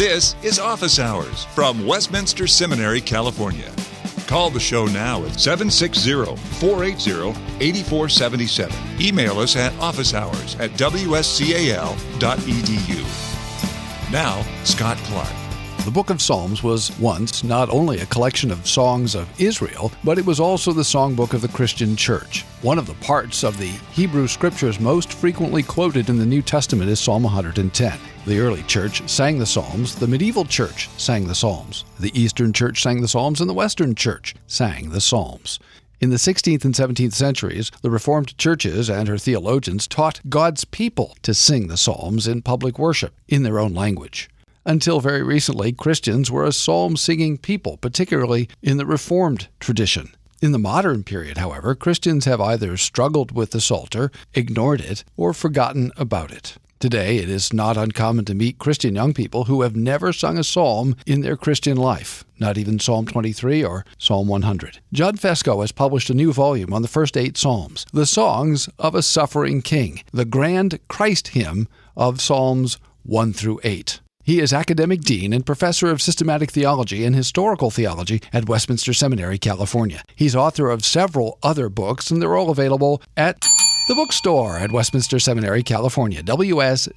This is Office Hours from Westminster Seminary, California. Call the show now at 760 480 8477. Email us at officehours at wscal.edu. Now, Scott Clark. The book of Psalms was once not only a collection of songs of Israel, but it was also the songbook of the Christian church. One of the parts of the Hebrew scriptures most frequently quoted in the New Testament is Psalm 110. The early church sang the Psalms, the medieval church sang the Psalms, the Eastern church sang the Psalms, and the Western church sang the Psalms. In the 16th and 17th centuries, the Reformed churches and her theologians taught God's people to sing the Psalms in public worship in their own language. Until very recently, Christians were a psalm singing people, particularly in the Reformed tradition. In the modern period, however, Christians have either struggled with the Psalter, ignored it, or forgotten about it. Today, it is not uncommon to meet Christian young people who have never sung a psalm in their Christian life, not even Psalm 23 or Psalm 100. John Fesko has published a new volume on the first eight Psalms, the songs of a suffering king, the grand Christ hymn of Psalms 1 through 8. He is academic dean and professor of systematic theology and historical theology at Westminster Seminary, California. He's author of several other books, and they're all available at the bookstore at Westminster Seminary, California, wscal.edu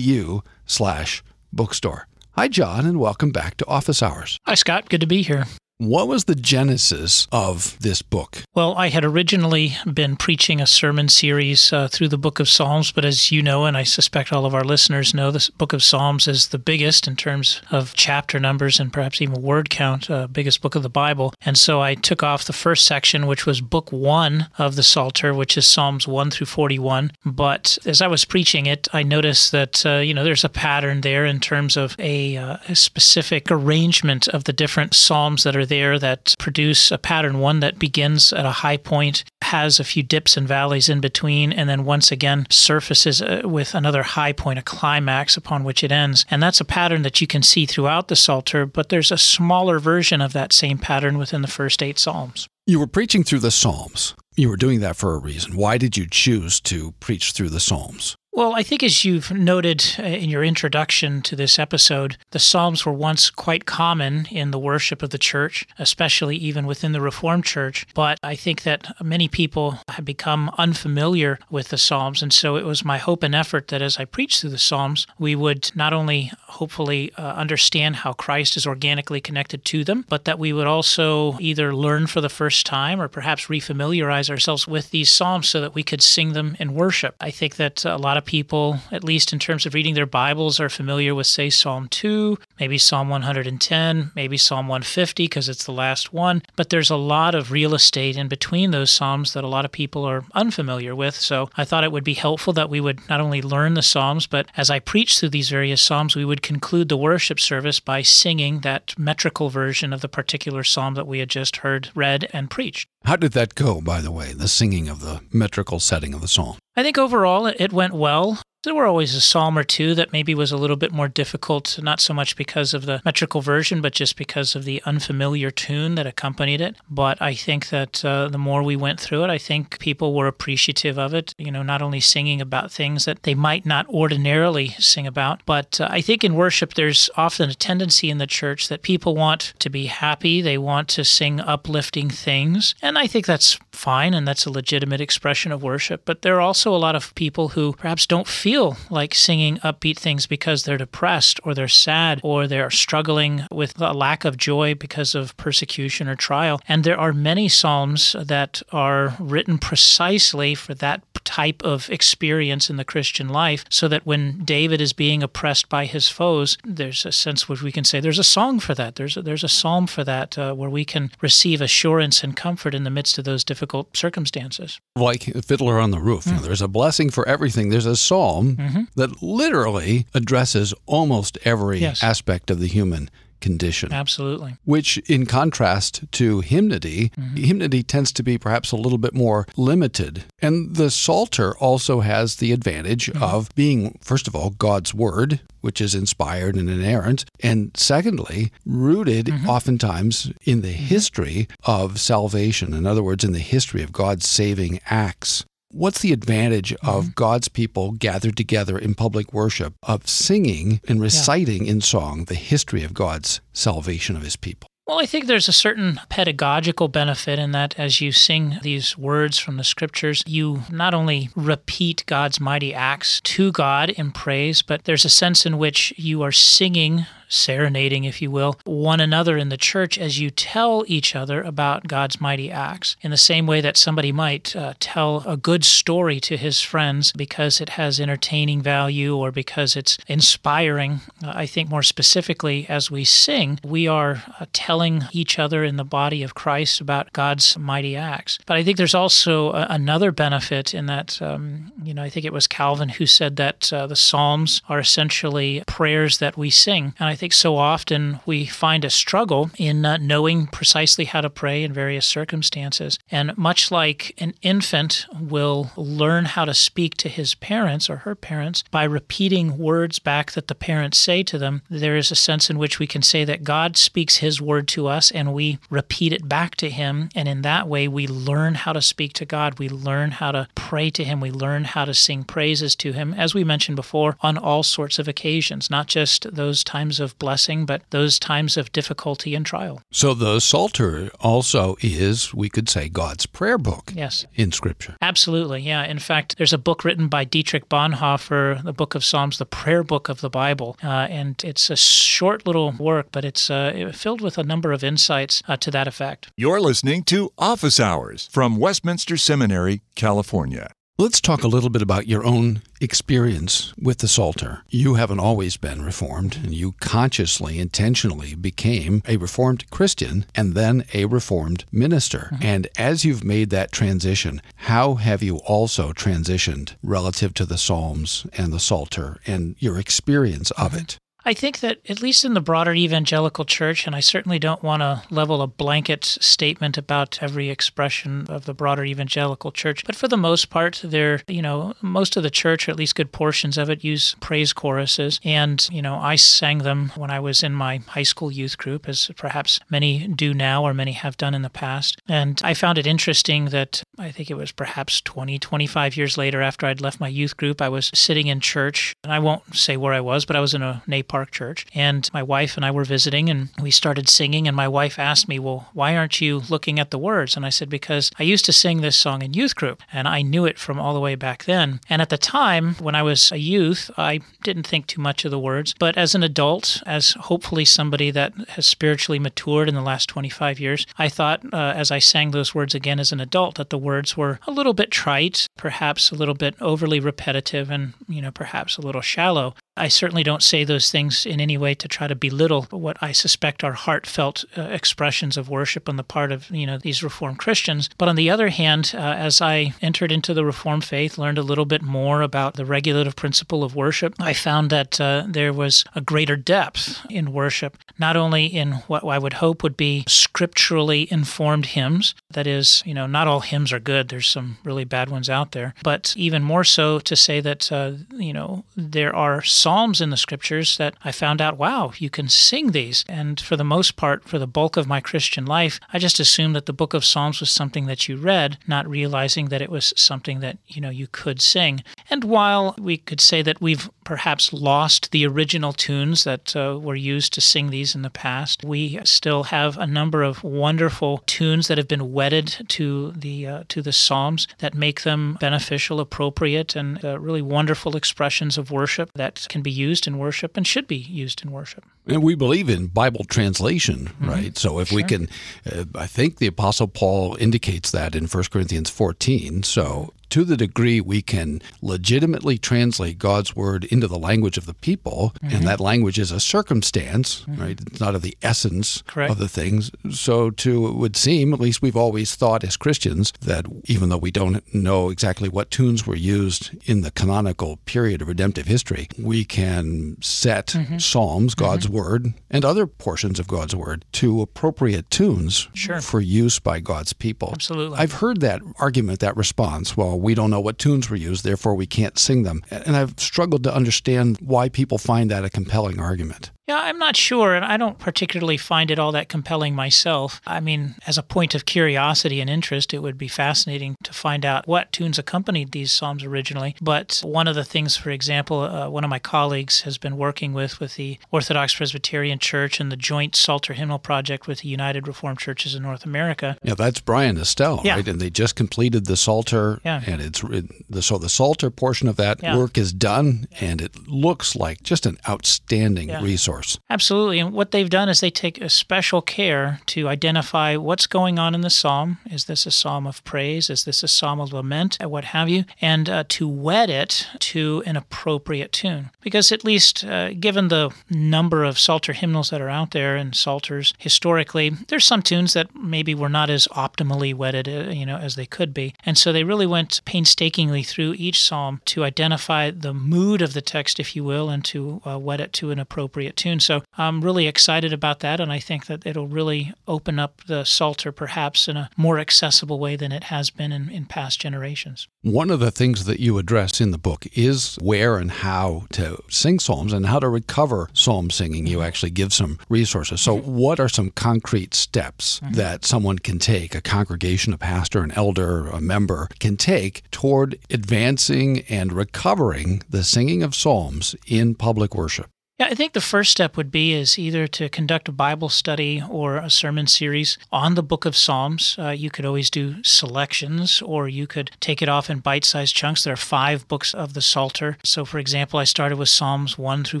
slash bookstore. Hi, John, and welcome back to Office Hours. Hi, Scott. Good to be here. What was the genesis of this book? Well, I had originally been preaching a sermon series uh, through the book of Psalms, but as you know, and I suspect all of our listeners know, the book of Psalms is the biggest in terms of chapter numbers and perhaps even word count, uh, biggest book of the Bible. And so I took off the first section, which was book one of the Psalter, which is Psalms 1 through 41. But as I was preaching it, I noticed that, uh, you know, there's a pattern there in terms of a, uh, a specific arrangement of the different Psalms that are there that produce a pattern, one that begins at a high point, has a few dips and valleys in between, and then once again surfaces uh, with another high point, a climax upon which it ends. And that's a pattern that you can see throughout the Psalter, but there's a smaller version of that same pattern within the first eight Psalms. You were preaching through the Psalms. You were doing that for a reason. Why did you choose to preach through the Psalms? Well, I think as you've noted uh, in your introduction to this episode, the Psalms were once quite common in the worship of the church, especially even within the Reformed Church. But I think that many people have become unfamiliar with the Psalms. And so it was my hope and effort that as I preach through the Psalms, we would not only hopefully uh, understand how Christ is organically connected to them, but that we would also either learn for the first time or perhaps refamiliarize ourselves with these Psalms so that we could sing them in worship. I think that a lot of people, at least in terms of reading their Bibles, are familiar with, say, Psalm 2, maybe Psalm 110, maybe Psalm 150 because it's the last one. But there's a lot of real estate in between those Psalms that a lot of people are unfamiliar with. So I thought it would be helpful that we would not only learn the Psalms, but as I preach through these various Psalms, we would conclude the worship service by singing that metrical version of the particular Psalm that we had just heard read and preached. How did that go, by the way, the singing of the metrical setting of the psalm? I think overall it went well. There were always a psalm or two that maybe was a little bit more difficult, not so much because of the metrical version, but just because of the unfamiliar tune that accompanied it. But I think that uh, the more we went through it, I think people were appreciative of it. You know, not only singing about things that they might not ordinarily sing about, but uh, I think in worship there's often a tendency in the church that people want to be happy, they want to sing uplifting things. And I think that's fine and that's a legitimate expression of worship. But there are also a lot of people who perhaps don't feel feel like singing upbeat things because they're depressed or they're sad or they're struggling with a lack of joy because of persecution or trial. And there are many psalms that are written precisely for that type of experience in the Christian life so that when David is being oppressed by his foes, there's a sense which we can say there's a song for that. There's a, there's a psalm for that uh, where we can receive assurance and comfort in the midst of those difficult circumstances. Like Fiddler on the Roof. Mm. You know, there's a blessing for everything. There's a psalm mm-hmm. that literally addresses almost every yes. aspect of the human condition. Absolutely. Which, in contrast to hymnody, mm-hmm. hymnody tends to be perhaps a little bit more limited. And the Psalter also has the advantage mm-hmm. of being, first of all, God's Word, which is inspired and inerrant, and secondly, rooted mm-hmm. oftentimes in the mm-hmm. history of salvation. In other words, in the history of God's saving acts What's the advantage of Mm-hmm. God's people gathered together in public worship of singing and reciting in song the history of God's salvation of his people? Well, I think there's a certain pedagogical benefit in that as you sing these words from the scriptures, you not only repeat God's mighty acts to God in praise, but there's a sense in which you are singing, serenading, if you will, one another in the church as you tell each other about God's mighty acts. In the same way that somebody might uh, tell a good story to his friends because it has entertaining value or because it's inspiring, uh, I think more specifically, as we sing, we are uh, telling each other in the body of Christ about God's mighty acts. But I think there's also a- another benefit in that, um, you know, I think it was Calvin who said that uh, the Psalms are essentially prayers that we sing. And I think so often we find a struggle in uh, knowing precisely how to pray in various circumstances. And much like an infant will learn how to speak to his parents or her parents by repeating words back that the parents say to them, there is a sense in which we can say that God speaks his word to us and we repeat it back to him. And in that way, we learn how to speak to God. We learn how to pray to him. We learn how to sing praises to him, as we mentioned before, on all sorts of occasions, not just those times of blessing, but those times of difficulty and trial. So the Psalter also is, we could say, God's prayer book Yes. in Scripture. Absolutely, yeah. In fact, there's a book written by Dietrich Bonhoeffer, the Book of Psalms, the prayer book of the Bible, uh, and it's a short little work, but it's uh, filled with a number of insights uh, to that effect. You're listening to Office Hours from Westminster Seminary, California. Let's talk a little bit about your own experience with the Psalter. You haven't always been Reformed, and you consciously, intentionally became a Reformed Christian and then a Reformed minister. Mm-hmm. And as you've made that transition, how have you also transitioned relative to the Psalms and the Psalter and your experience of it? I think that, at least in the broader evangelical church, and I certainly don't want to level a blanket statement about every expression of the broader evangelical church, but for the most part, there, you know, most of the church, or at least good portions of it, use praise choruses. And, you know, I sang them when I was in my high school youth group, as perhaps many do now or many have done in the past. And I found it interesting that I think it was perhaps 20, 25 years later after I'd left my youth group, I was sitting in church, and I won't say where I was, but I was in a Nay Park church, and my wife and I were visiting, and we started singing, and my wife asked me, well, why aren't you looking at the words? And I said, because I used to sing this song in youth group, and I knew it from all the way back then. And at the time, when I was a youth, I didn't think too much of the words, but as an adult, as hopefully somebody that has spiritually matured in the last 25 years, I thought uh, as I sang those words again as an adult that the words were a little bit trite, perhaps a little bit overly repetitive, and, you know, perhaps a little shallow. I certainly don't say those things in any way to try to belittle what I suspect are heartfelt uh, expressions of worship on the part of you know these Reformed Christians. But on the other hand, uh, as I entered into the Reformed faith, learned a little bit more about the regulative principle of worship, I found that uh, there was a greater depth in worship, not only in what I would hope would be scripturally informed hymns. That is, you know, not all hymns are good. There's some really bad ones out there, but even more so to say that uh, you know there are psalms in the scriptures that I found out, wow, you can sing these. And for the most part, for the bulk of my Christian life, I just assumed that the book of Psalms was something that you read, not realizing that it was something that, you know, you could sing. And while we could say that we've perhaps lost the original tunes that uh, were used to sing these in the past, we still have a number of wonderful tunes that have been wedded to the uh, to the Psalms that make them beneficial, appropriate, and uh, really wonderful expressions of worship that can be used in worship and should be used in worship. And we believe in Bible translation, mm-hmm. right? So if we can, uh, I think the Apostle Paul indicates that in 1 Corinthians 14. So to the degree we can legitimately translate God's word into the language of the people, and mm-hmm. that language is a circumstance, mm-hmm. right? It's not of the essence Correct. of the things. So to it would seem, at least we've always thought as Christians, that even though we don't know exactly what tunes were used in the canonical period of redemptive history, we can set Psalms, God's word, and other portions of God's word to appropriate tunes Sure. for use by God's people. Absolutely. I've heard that argument, that response. Well, we don't know what tunes were used, therefore we can't sing them. And I've struggled to understand why people find that a compelling argument. Yeah, I'm not sure, and I don't particularly find it all that compelling myself. I mean, as a point of curiosity and interest, it would be fascinating to find out what tunes accompanied these psalms originally. But one of the things, for example, uh, one of my colleagues has been working with with the Orthodox Presbyterian Church and the joint Psalter Hymnal Project with the United Reformed Churches in North America. Yeah, that's Bryan Estelle, Yeah. right? And they just completed the Psalter, Yeah. and it's the so the Psalter portion of that Yeah. work is done, and it looks like just an outstanding Yeah. Resource. Absolutely. And what they've done is they take a special care to identify what's going on in the psalm. Is this a psalm of praise? Is this a psalm of lament? What have you? And uh, to wed it to an appropriate tune. Because at least uh, given the number of Psalter hymnals that are out there and Psalters historically, there's some tunes that maybe were not as optimally wedded, uh, you know, as they could be. And so they really went painstakingly through each psalm to identify the mood of the text, if you will, and to uh, wed it to an appropriate tune. So I'm really excited about that, and I think that it'll really open up the Psalter perhaps in a more accessible way than it has been in, in past generations. One of the things that you address in the book is where and how to sing psalms and how to recover psalm singing. You mm-hmm. actually give some resources. So, mm-hmm. what are some concrete steps mm-hmm. that someone can take, a congregation, a pastor, an elder, a member can take toward advancing and recovering the singing of psalms in public worship? Yeah, I think the first step would be is either to conduct a Bible study or a sermon series on the Book of Psalms. Uh, you could always do selections, or you could take it off in bite-sized chunks. There are five books of the Psalter. So, for example, I started with Psalms one through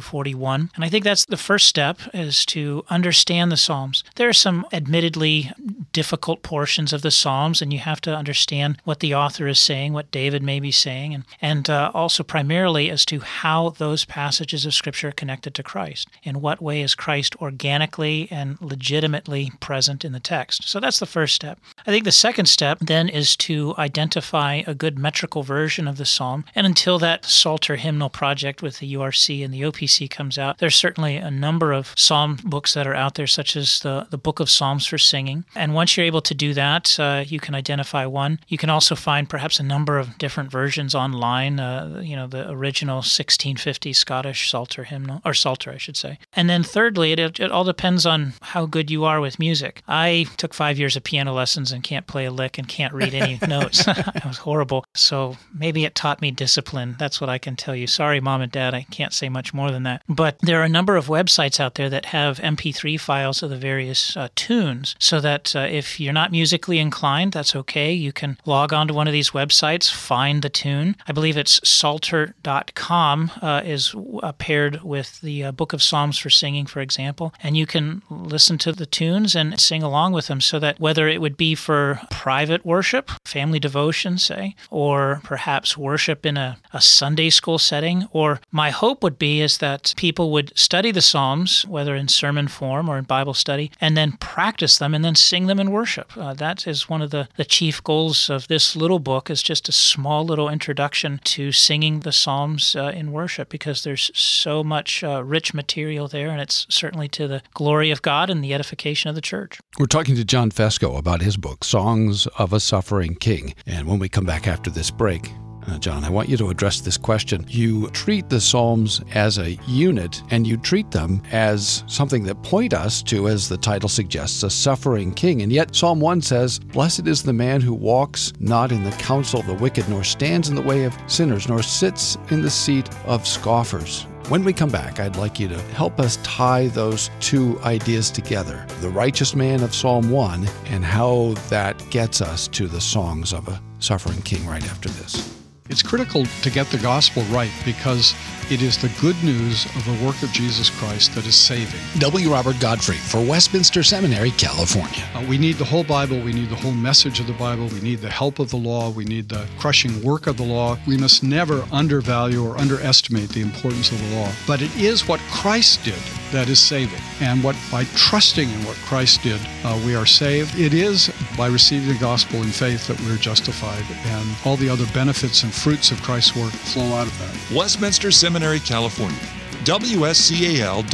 forty-one, and I think that's the first step is to understand the Psalms. There are some admittedly difficult portions of the Psalms, and you have to understand what the author is saying, what David may be saying, and and uh, also primarily as to how those passages of Scripture are connected to Christ. In what way is Christ organically and legitimately present in the text? So that's the first step. I think the second step then is to identify a good metrical version of the psalm. And until that Psalter hymnal project with the URC and the OPC comes out, there's certainly a number of psalm books that are out there, such as the, the Book of Psalms for Singing. And once you're able to do that, uh, you can identify one. You can also find perhaps a number of different versions online. Uh, you know, the original 1650 Scottish Psalter hymnal, or Psalter, I should say. And then thirdly, it, it all depends on how good you are with music. I took five years of piano lessons and can't play a lick and can't read any notes. it was horrible. So maybe it taught me discipline. That's what I can tell you. Sorry, mom and dad, I can't say much more than that. But there are a number of websites out there that have MP3 files of the various uh, tunes so that uh, if you're not musically inclined, that's okay. You can log on to one of these websites, find the tune. I believe it's psalter.com uh, is uh, paired with the uh, Book of Psalms for Singing, for example, and you can listen to the tunes and sing along with them so that whether it would be for private worship, family devotion, say, or perhaps worship in a, a Sunday school setting, or my hope would be is that people would study the Psalms, whether in sermon form or in Bible study, and then practice them and then sing them in worship. Uh, that is one of the, the chief goals of this little book is just a small little introduction to singing the Psalms uh, in worship because there's so much uh, rich material there and it's certainly to the glory of God and the edification of the church. We're talking to John Fesko about his book, Songs of a Suffering King. And when we come back after this break, John, I want you to address this question. You treat the Psalms as a unit, and you treat them as something that point us to, as the title suggests, a suffering king. And yet, Psalm 1 says, Blessed is the man who walks not in the counsel of the wicked, nor stands in the way of sinners, nor sits in the seat of scoffers. When we come back, I'd like you to help us tie those two ideas together the righteous man of Psalm 1 and how that gets us to the songs of a suffering king right after this. It's critical to get the gospel right because it is the good news of the work of Jesus Christ that is saving. W. Robert Godfrey for Westminster Seminary, California. Uh, we need the whole Bible. We need the whole message of the Bible. We need the help of the law. We need the crushing work of the law. We must never undervalue or underestimate the importance of the law. But it is what Christ did that is saving. And what by trusting in what Christ did, uh, we are saved. It is by receiving the gospel in faith that we're justified. And all the other benefits and fruits of Christ's work flow out of that. Westminster Seminary, California. WSCAL.edu.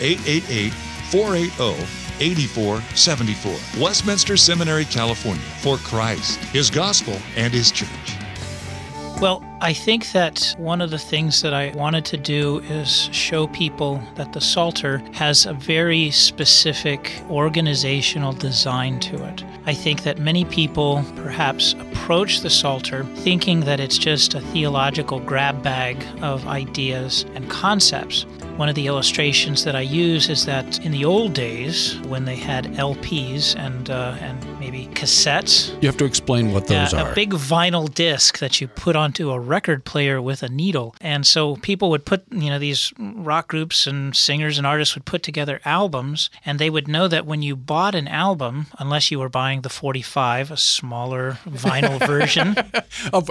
888 480 8474. Westminster Seminary, California. For Christ, His gospel, and His church. Well, I think that one of the things that I wanted to do is show people that the Psalter has a very specific organizational design to it. I think that many people perhaps approach the Psalter thinking that it's just a theological grab bag of ideas and concepts. One of the illustrations that I use is that in the old days, when they had LPs and uh, and maybe cassettes, You have to explain what those yeah, are. a big vinyl disc that you put onto a record player with a needle. And so people would put, you know, these rock groups and singers and artists would put together albums, and they would know that when you bought an album, unless you were buying the 45, a smaller vinyl version,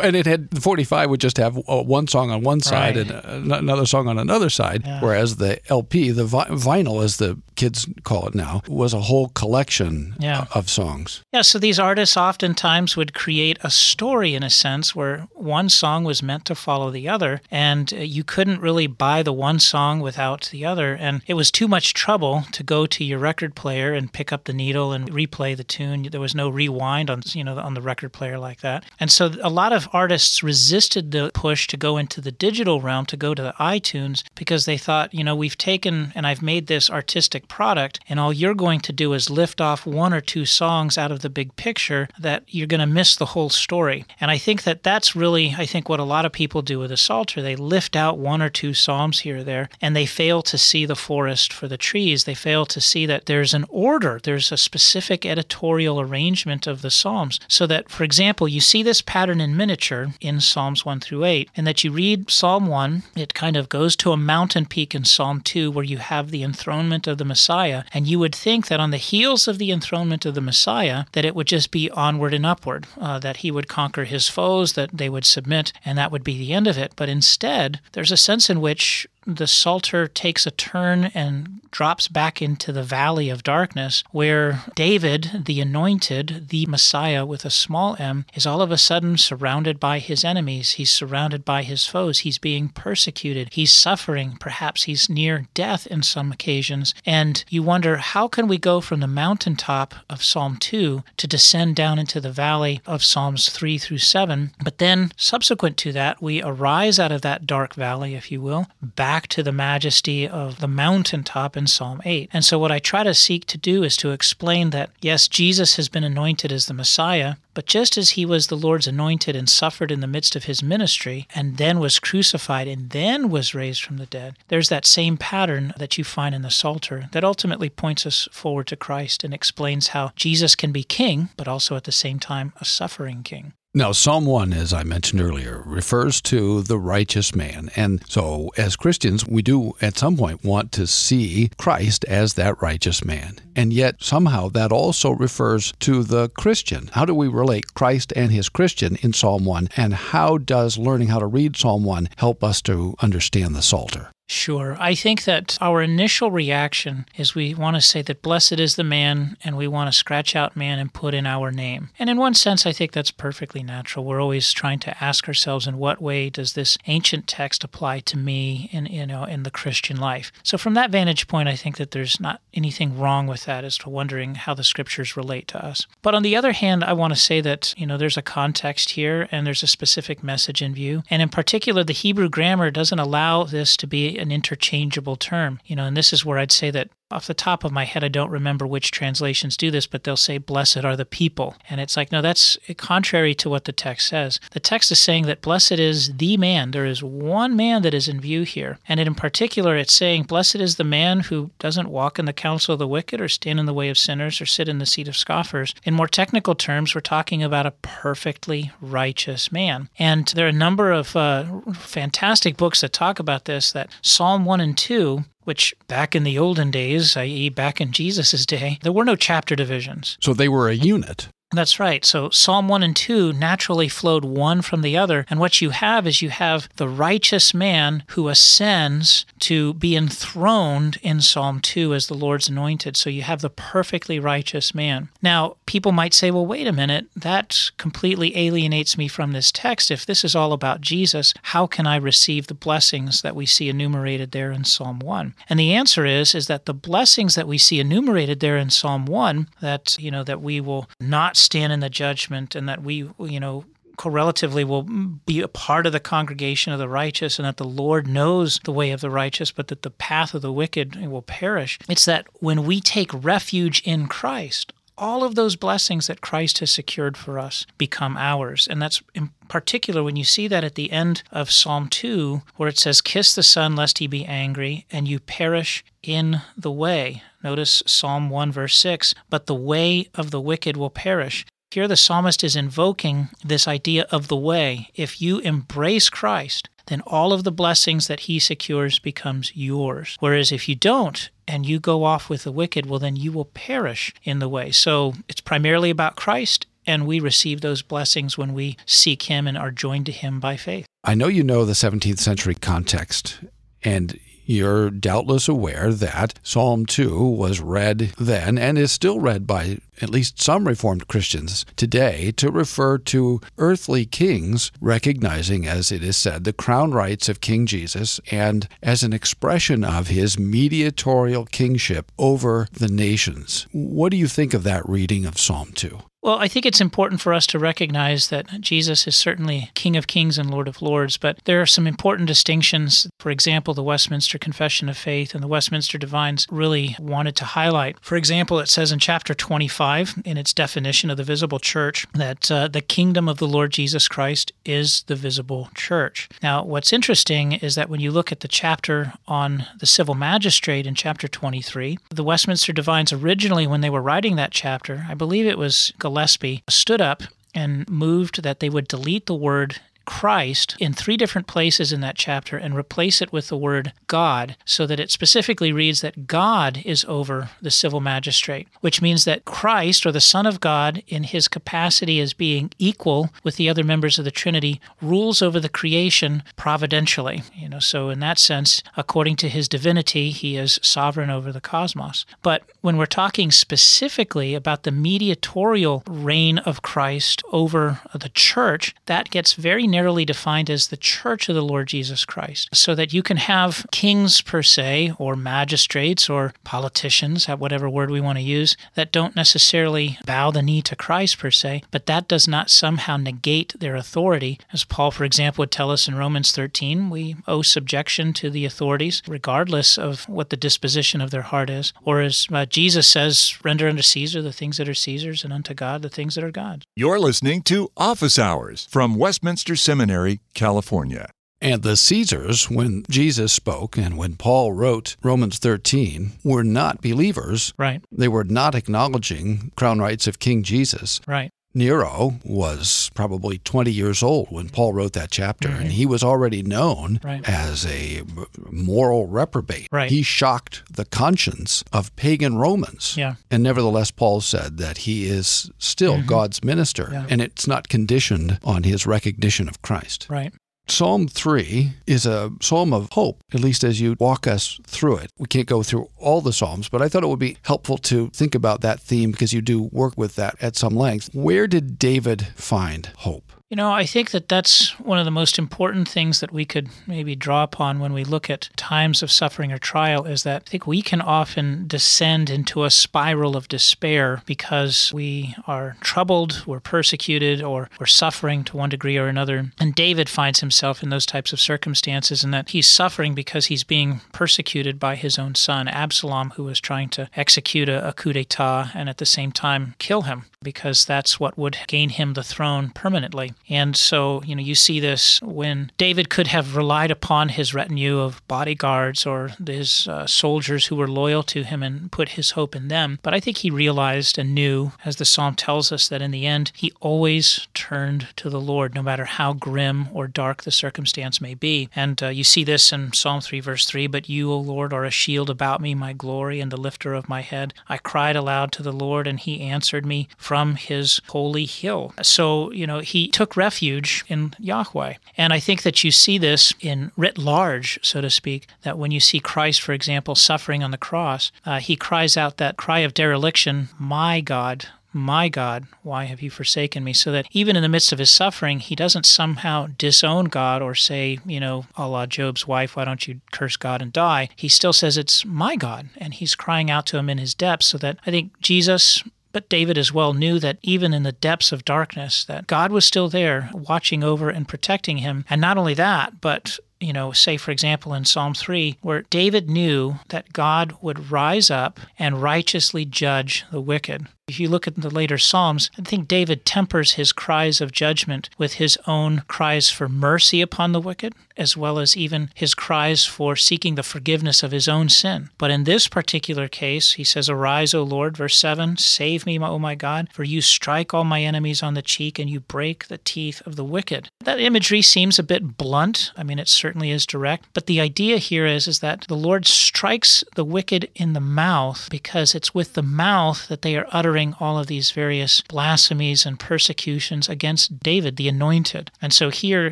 and it had the 45 would just have uh, one song on one side Right. and uh, another song on another side, whereas the LP, the vi- vinyl, is the kids call it now, was a whole collection Yeah. of songs. Yeah, so these artists oftentimes would create a story in a sense where one song was meant to follow the other, and uh, you couldn't really buy the one song without the other. And it was too much trouble to go to your record player and pick up the needle and replay the tune. There was no rewind on you know on the record player like that. And so a lot of artists resisted the push to go into the digital realm, to go to the iTunes, because they thought, you know, we've taken and I've made this artistic product, and all you're going to do is lift off one or two songs out of the big picture that you're going to miss the whole story. And I think that that's really, I think, what a lot of people do with the Psalter. They lift out one or two psalms here or there, and they fail to see the forest for the trees. They fail to see that there's an order, there's a specific editorial arrangement of the psalms. So that, for example, you see this pattern in miniature in Psalms 1 through 8, and that you read Psalm 1, it kind of goes to a mountain peak in Psalm 2 where you have the enthronement of the Messiah, and you would think that on the heels of the enthronement of the Messiah, that it would just be onward and upward, uh, that he would conquer his foes, that they would submit, and that would be the end of it. But instead, there's a sense in which the Psalter takes a turn and drops back into the valley of darkness, where David, the anointed, the Messiah with a small m, is all of a sudden surrounded by his enemies. He's surrounded by his foes. He's being persecuted. He's suffering. Perhaps he's near death in some occasions. And you wonder, how can we go from the mountaintop of Psalm 2 to descend down into the valley of Psalms 3 through 7? But then, subsequent to that, we arise out of that dark valley, if you will, back to the majesty of the mountaintop in Psalm 8. And so, what I try to seek to do is to explain that, yes, Jesus has been anointed as the Messiah, but just as he was the Lord's anointed and suffered in the midst of his ministry, and then was crucified and then was raised from the dead, there's that same pattern that you find in the Psalter that ultimately points us forward to Christ and explains how Jesus can be king, but also at the same time a suffering king. Now, Psalm 1, as I mentioned earlier, refers to the righteous man. And so, as Christians, we do at some point want to see Christ as that righteous man. And yet, somehow, that also refers to the Christian. How do we relate Christ and his Christian in Psalm 1? And how does learning how to read Psalm 1 help us to understand the Psalter? Sure. I think that our initial reaction is we want to say that blessed is the man, and we want to scratch out man and put in our name. And in one sense, I think that's perfectly natural. We're always trying to ask ourselves, in what way does this ancient text apply to me in you know in the Christian life? So from that vantage point, I think that there's not anything wrong with that as to wondering how the scriptures relate to us. But on the other hand, I want to say that you know there's a context here and there's a specific message in view, and in particular, the Hebrew grammar doesn't allow this to be an interchangeable term. You know, and this is where I'd say that off the top of my head, I don't remember which translations do this, but they'll say, Blessed are the people. And it's like, no, that's contrary to what the text says. The text is saying that blessed is the man. There is one man that is in view here. And in particular, it's saying, Blessed is the man who doesn't walk in the counsel of the wicked or stand in the way of sinners or sit in the seat of scoffers. In more technical terms, we're talking about a perfectly righteous man. And there are a number of uh, fantastic books that talk about this that Psalm 1 and 2 which back in the olden days, i.e., back in Jesus' day, there were no chapter divisions. So they were a unit. That's right. So Psalm 1 and 2 naturally flowed one from the other. And what you have is you have the righteous man who ascends to be enthroned in Psalm 2 as the Lord's anointed. So you have the perfectly righteous man. Now, people might say, well, wait a minute, that completely alienates me from this text. If this is all about Jesus, how can I receive the blessings that we see enumerated there in Psalm 1? And the answer is is that the blessings that we see enumerated there in Psalm 1 that, you know, that we will not stand in the judgment and that we, you know, correlatively will be a part of the congregation of the righteous and that the Lord knows the way of the righteous, but that the path of the wicked will perish. It's that when we take refuge in Christ, all of those blessings that Christ has secured for us become ours. And that's in particular when you see that at the end of Psalm 2, where it says, Kiss the Son, lest he be angry, and you perish in the way. Notice Psalm 1, verse 6 But the way of the wicked will perish. Here the psalmist is invoking this idea of the way. If you embrace Christ, then all of the blessings that he secures becomes yours. Whereas if you don't and you go off with the wicked, well then you will perish in the way. So it's primarily about Christ and we receive those blessings when we seek him and are joined to him by faith. I know you know the 17th century context and you're doubtless aware that Psalm 2 was read then and is still read by at least some Reformed Christians today to refer to earthly kings, recognizing, as it is said, the crown rights of King Jesus and as an expression of his mediatorial kingship over the nations. What do you think of that reading of Psalm 2? Well, I think it's important for us to recognize that Jesus is certainly King of Kings and Lord of Lords, but there are some important distinctions. For example, the Westminster Confession of Faith and the Westminster Divines really wanted to highlight. For example, it says in chapter 25, in its definition of the visible church, that uh, the kingdom of the Lord Jesus Christ is the visible church. Now, what's interesting is that when you look at the chapter on the civil magistrate in chapter 23, the Westminster Divines originally, when they were writing that chapter, I believe it was Gillespie stood up and moved that they would delete the word Christ in three different places in that chapter and replace it with the word God so that it specifically reads that God is over the civil magistrate, which means that Christ or the Son of God, in his capacity as being equal with the other members of the Trinity, rules over the creation providentially. You know, so in that sense, according to his divinity, he is sovereign over the cosmos. But when we're talking specifically about the mediatorial reign of Christ over the church, that gets very narrowly defined as the church of the Lord Jesus Christ. So that you can have kings per se, or magistrates, or politicians, at whatever word we want to use, that don't necessarily bow the knee to Christ per se, but that does not somehow negate their authority. As Paul, for example, would tell us in Romans 13, we owe subjection to the authorities, regardless of what the disposition of their heart is. Or as uh, Jesus says, render unto Caesar the things that are Caesar's, and unto God the things that are God's. You're listening to Office Hours from Westminster Seminary, California. And the Caesars, when Jesus spoke and when Paul wrote Romans 13, were not believers. Right. They were not acknowledging crown rights of King Jesus. Right. Nero was probably 20 years old when Paul wrote that chapter, Mhm. and he was already known Right. as a moral reprobate. Right. He shocked the conscience of pagan Romans. Yeah. And nevertheless, Paul said that he is still God's minister, Mm-hmm. Yeah. and it's not conditioned on his recognition of Christ. Right. Psalm 3 is a psalm of hope, at least as you walk us through it. We can't go through all the psalms, but I thought it would be helpful to think about that theme because you do work with that at some length. Where did David find hope? You know, I think that that's one of the most important things that we could maybe draw upon when we look at times of suffering or trial is that I think we can often descend into a spiral of despair because we are troubled, we're persecuted, or we're suffering to one degree or another. And David finds himself in those types of circumstances and that he's suffering because he's being persecuted by his own son, Absalom, who was trying to execute a, a coup d'etat and at the same time kill him because that's what would gain him the throne permanently. And so, you know, you see this when David could have relied upon his retinue of bodyguards or his uh, soldiers who were loyal to him and put his hope in them. But I think he realized and knew, as the psalm tells us, that in the end, he always turned to the Lord, no matter how grim or dark the circumstance may be. And uh, you see this in Psalm 3, verse 3 But you, O Lord, are a shield about me, my glory, and the lifter of my head. I cried aloud to the Lord, and he answered me from his holy hill. So, you know, he took refuge in Yahweh. And I think that you see this in writ large, so to speak, that when you see Christ, for example, suffering on the cross, uh, he cries out that cry of dereliction, My God, my God, why have you forsaken me? So that even in the midst of his suffering, he doesn't somehow disown God or say, you know, a la Job's wife, why don't you curse God and die? He still says it's my God. And he's crying out to him in his depths. So that I think Jesus But David as well knew that even in the depths of darkness, that God was still there watching over and protecting him. And not only that, but you know, say for example in Psalm 3, where David knew that God would rise up and righteously judge the wicked. If you look at the later Psalms, I think David tempers his cries of judgment with his own cries for mercy upon the wicked, as well as even his cries for seeking the forgiveness of his own sin. But in this particular case, he says, Arise, O Lord, verse 7, save me, O my God, for you strike all my enemies on the cheek and you break the teeth of the wicked. That imagery seems a bit blunt. I mean, it certainly is direct, but the idea here is, is that the Lord strikes the wicked in the mouth because it's with the mouth that they are uttering all of these various blasphemies and persecutions against David, the anointed. And so here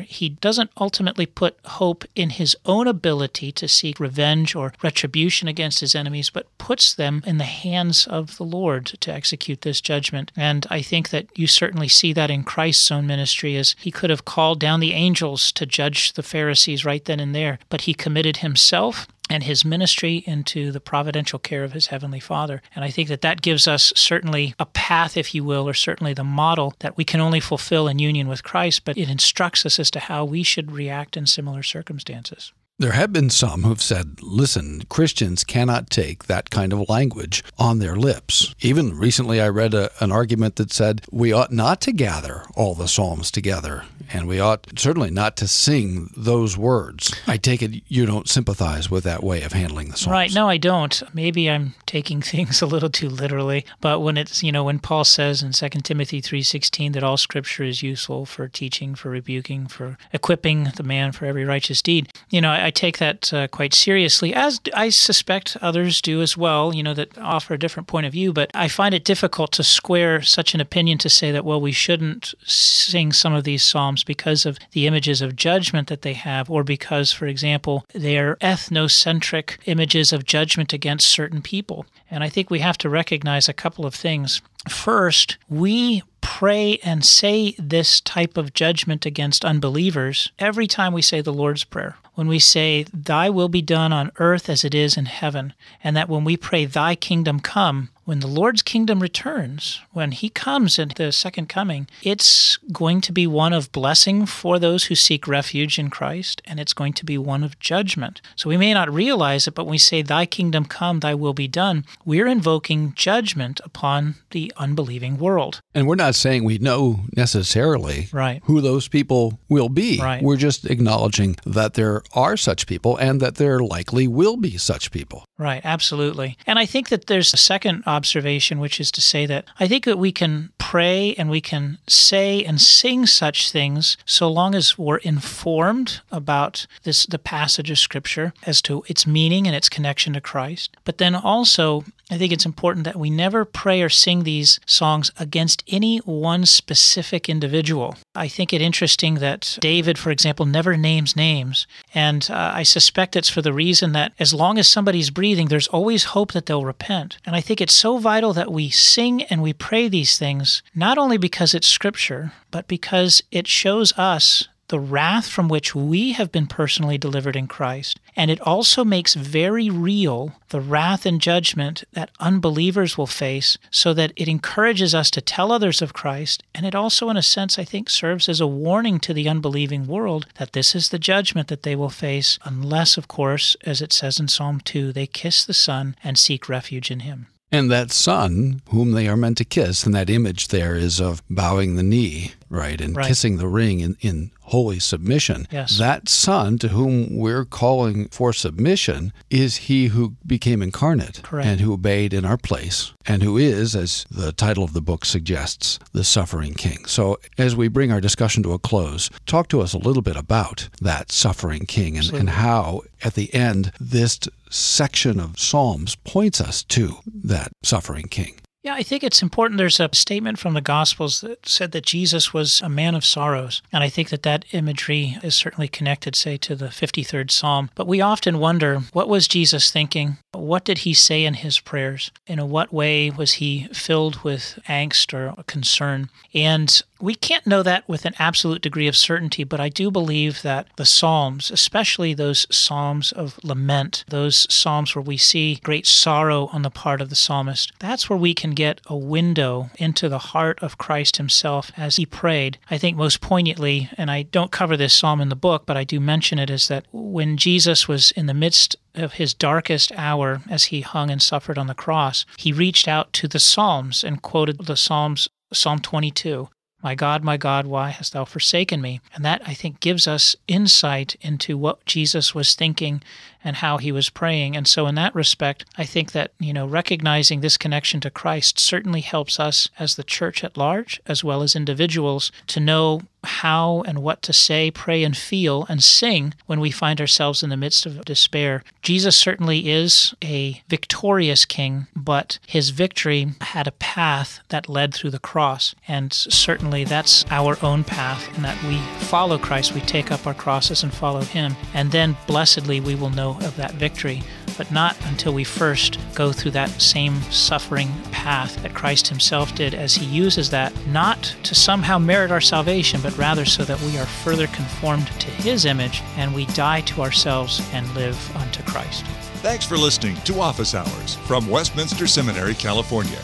he doesn't ultimately put hope in his own ability to seek revenge or retribution against his enemies, but puts them in the hands of the Lord to execute this judgment. And I think that you certainly see that in Christ's own ministry as he could have called down the angels to judge the Pharisees right then and there, but he committed himself and his ministry into the providential care of his heavenly Father. And I think that that gives us certainly a path, if you will, or certainly the model that we can only fulfill in union with Christ, but it instructs us as to how we should react in similar circumstances. There have been some who've said, listen, Christians cannot take that kind of language on their lips. Even recently, I read a, an argument that said we ought not to gather all the Psalms together, and we ought certainly not to sing those words. I take it you don't sympathize with that way of handling the Psalms. Right. No, I don't. Maybe I'm taking things a little too literally, but when it's, you know, when Paul says in 2 Timothy 3:16 that all scripture is useful for teaching, for rebuking, for equipping the man for every righteous deed, you know, take that uh, quite seriously, as I suspect others do as well, you know, that offer a different point of view. But I find it difficult to square such an opinion to say that, well, we shouldn't sing some of these psalms because of the images of judgment that they have, or because, for example, they are ethnocentric images of judgment against certain people. And I think we have to recognize a couple of things. First, we pray and say this type of judgment against unbelievers every time we say the Lord's Prayer. When we say, Thy will be done on earth as it is in heaven, and that when we pray, Thy kingdom come, when the Lord's kingdom returns, when He comes in the second coming, it's going to be one of blessing for those who seek refuge in Christ, and it's going to be one of judgment. So we may not realize it, but when we say, Thy kingdom come, Thy will be done, we're invoking judgment upon the unbelieving world. And we're not saying we know necessarily right. who those people will be. Right. We're just acknowledging that there are such people and that there likely will be such people. Right, absolutely. And I think that there's a second observation, which is to say that I think that we can pray and we can say and sing such things so long as we're informed about this the passage of scripture as to its meaning and its connection to Christ. But then also I think it's important that we never pray or sing these songs against any one specific individual. I think it interesting that David, for example, never names names. And uh, I suspect it's for the reason that as long as somebody's breathing, there's always hope that they'll repent. And I think it's so vital that we sing and we pray these things, not only because it's scripture, but because it shows us the wrath from which we have been personally delivered in Christ. And it also makes very real the wrath and judgment that unbelievers will face, so that it encourages us to tell others of Christ. And it also, in a sense, I think, serves as a warning to the unbelieving world that this is the judgment that they will face, unless, of course, as it says in Psalm 2, they kiss the Son and seek refuge in Him. And that son whom they are meant to kiss, and that image there is of bowing the knee, right, and Right. kissing the ring in, in holy submission. Yes. That son to whom we're calling for submission is he who became incarnate Correct. and who obeyed in our place, and who is, as the title of the book suggests, the suffering king. So as we bring our discussion to a close, talk to us a little bit about that suffering king and, and how at the end this section of Psalms points us to that suffering king. Yeah, I think it's important. There's a statement from the Gospels that said that Jesus was a man of sorrows. And I think that that imagery is certainly connected, say, to the 53rd Psalm. But we often wonder what was Jesus thinking? What did he say in his prayers? In what way was he filled with angst or concern? And We can't know that with an absolute degree of certainty, but I do believe that the Psalms, especially those Psalms of lament, those Psalms where we see great sorrow on the part of the psalmist, that's where we can get a window into the heart of Christ himself as he prayed. I think most poignantly, and I don't cover this psalm in the book, but I do mention it, is that when Jesus was in the midst of his darkest hour as he hung and suffered on the cross, he reached out to the Psalms and quoted the Psalms, Psalm 22. My God, my God, why hast thou forsaken me? And that, I think, gives us insight into what Jesus was thinking and how he was praying. And so, in that respect, I think that, you know, recognizing this connection to Christ certainly helps us as the church at large, as well as individuals, to know how and what to say, pray, and feel and sing when we find ourselves in the midst of despair. Jesus certainly is a victorious king, but his victory had a path that led through the cross. And certainly that's our own path, in that we follow Christ, we take up our crosses and follow him. And then blessedly we will know of that victory, but not until we first go through that same suffering path that Christ himself did as he uses that not to somehow merit our salvation, but rather so that we are further conformed to his image and we die to ourselves and live unto Christ. Thanks for listening to Office Hours from Westminster Seminary, California.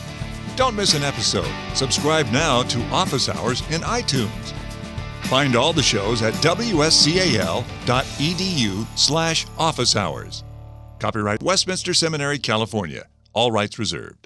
Don't miss an episode. Subscribe now to Office Hours in iTunes. Find all the shows at wscal.edu slash office hours. Copyright Westminster Seminary, California. All rights reserved.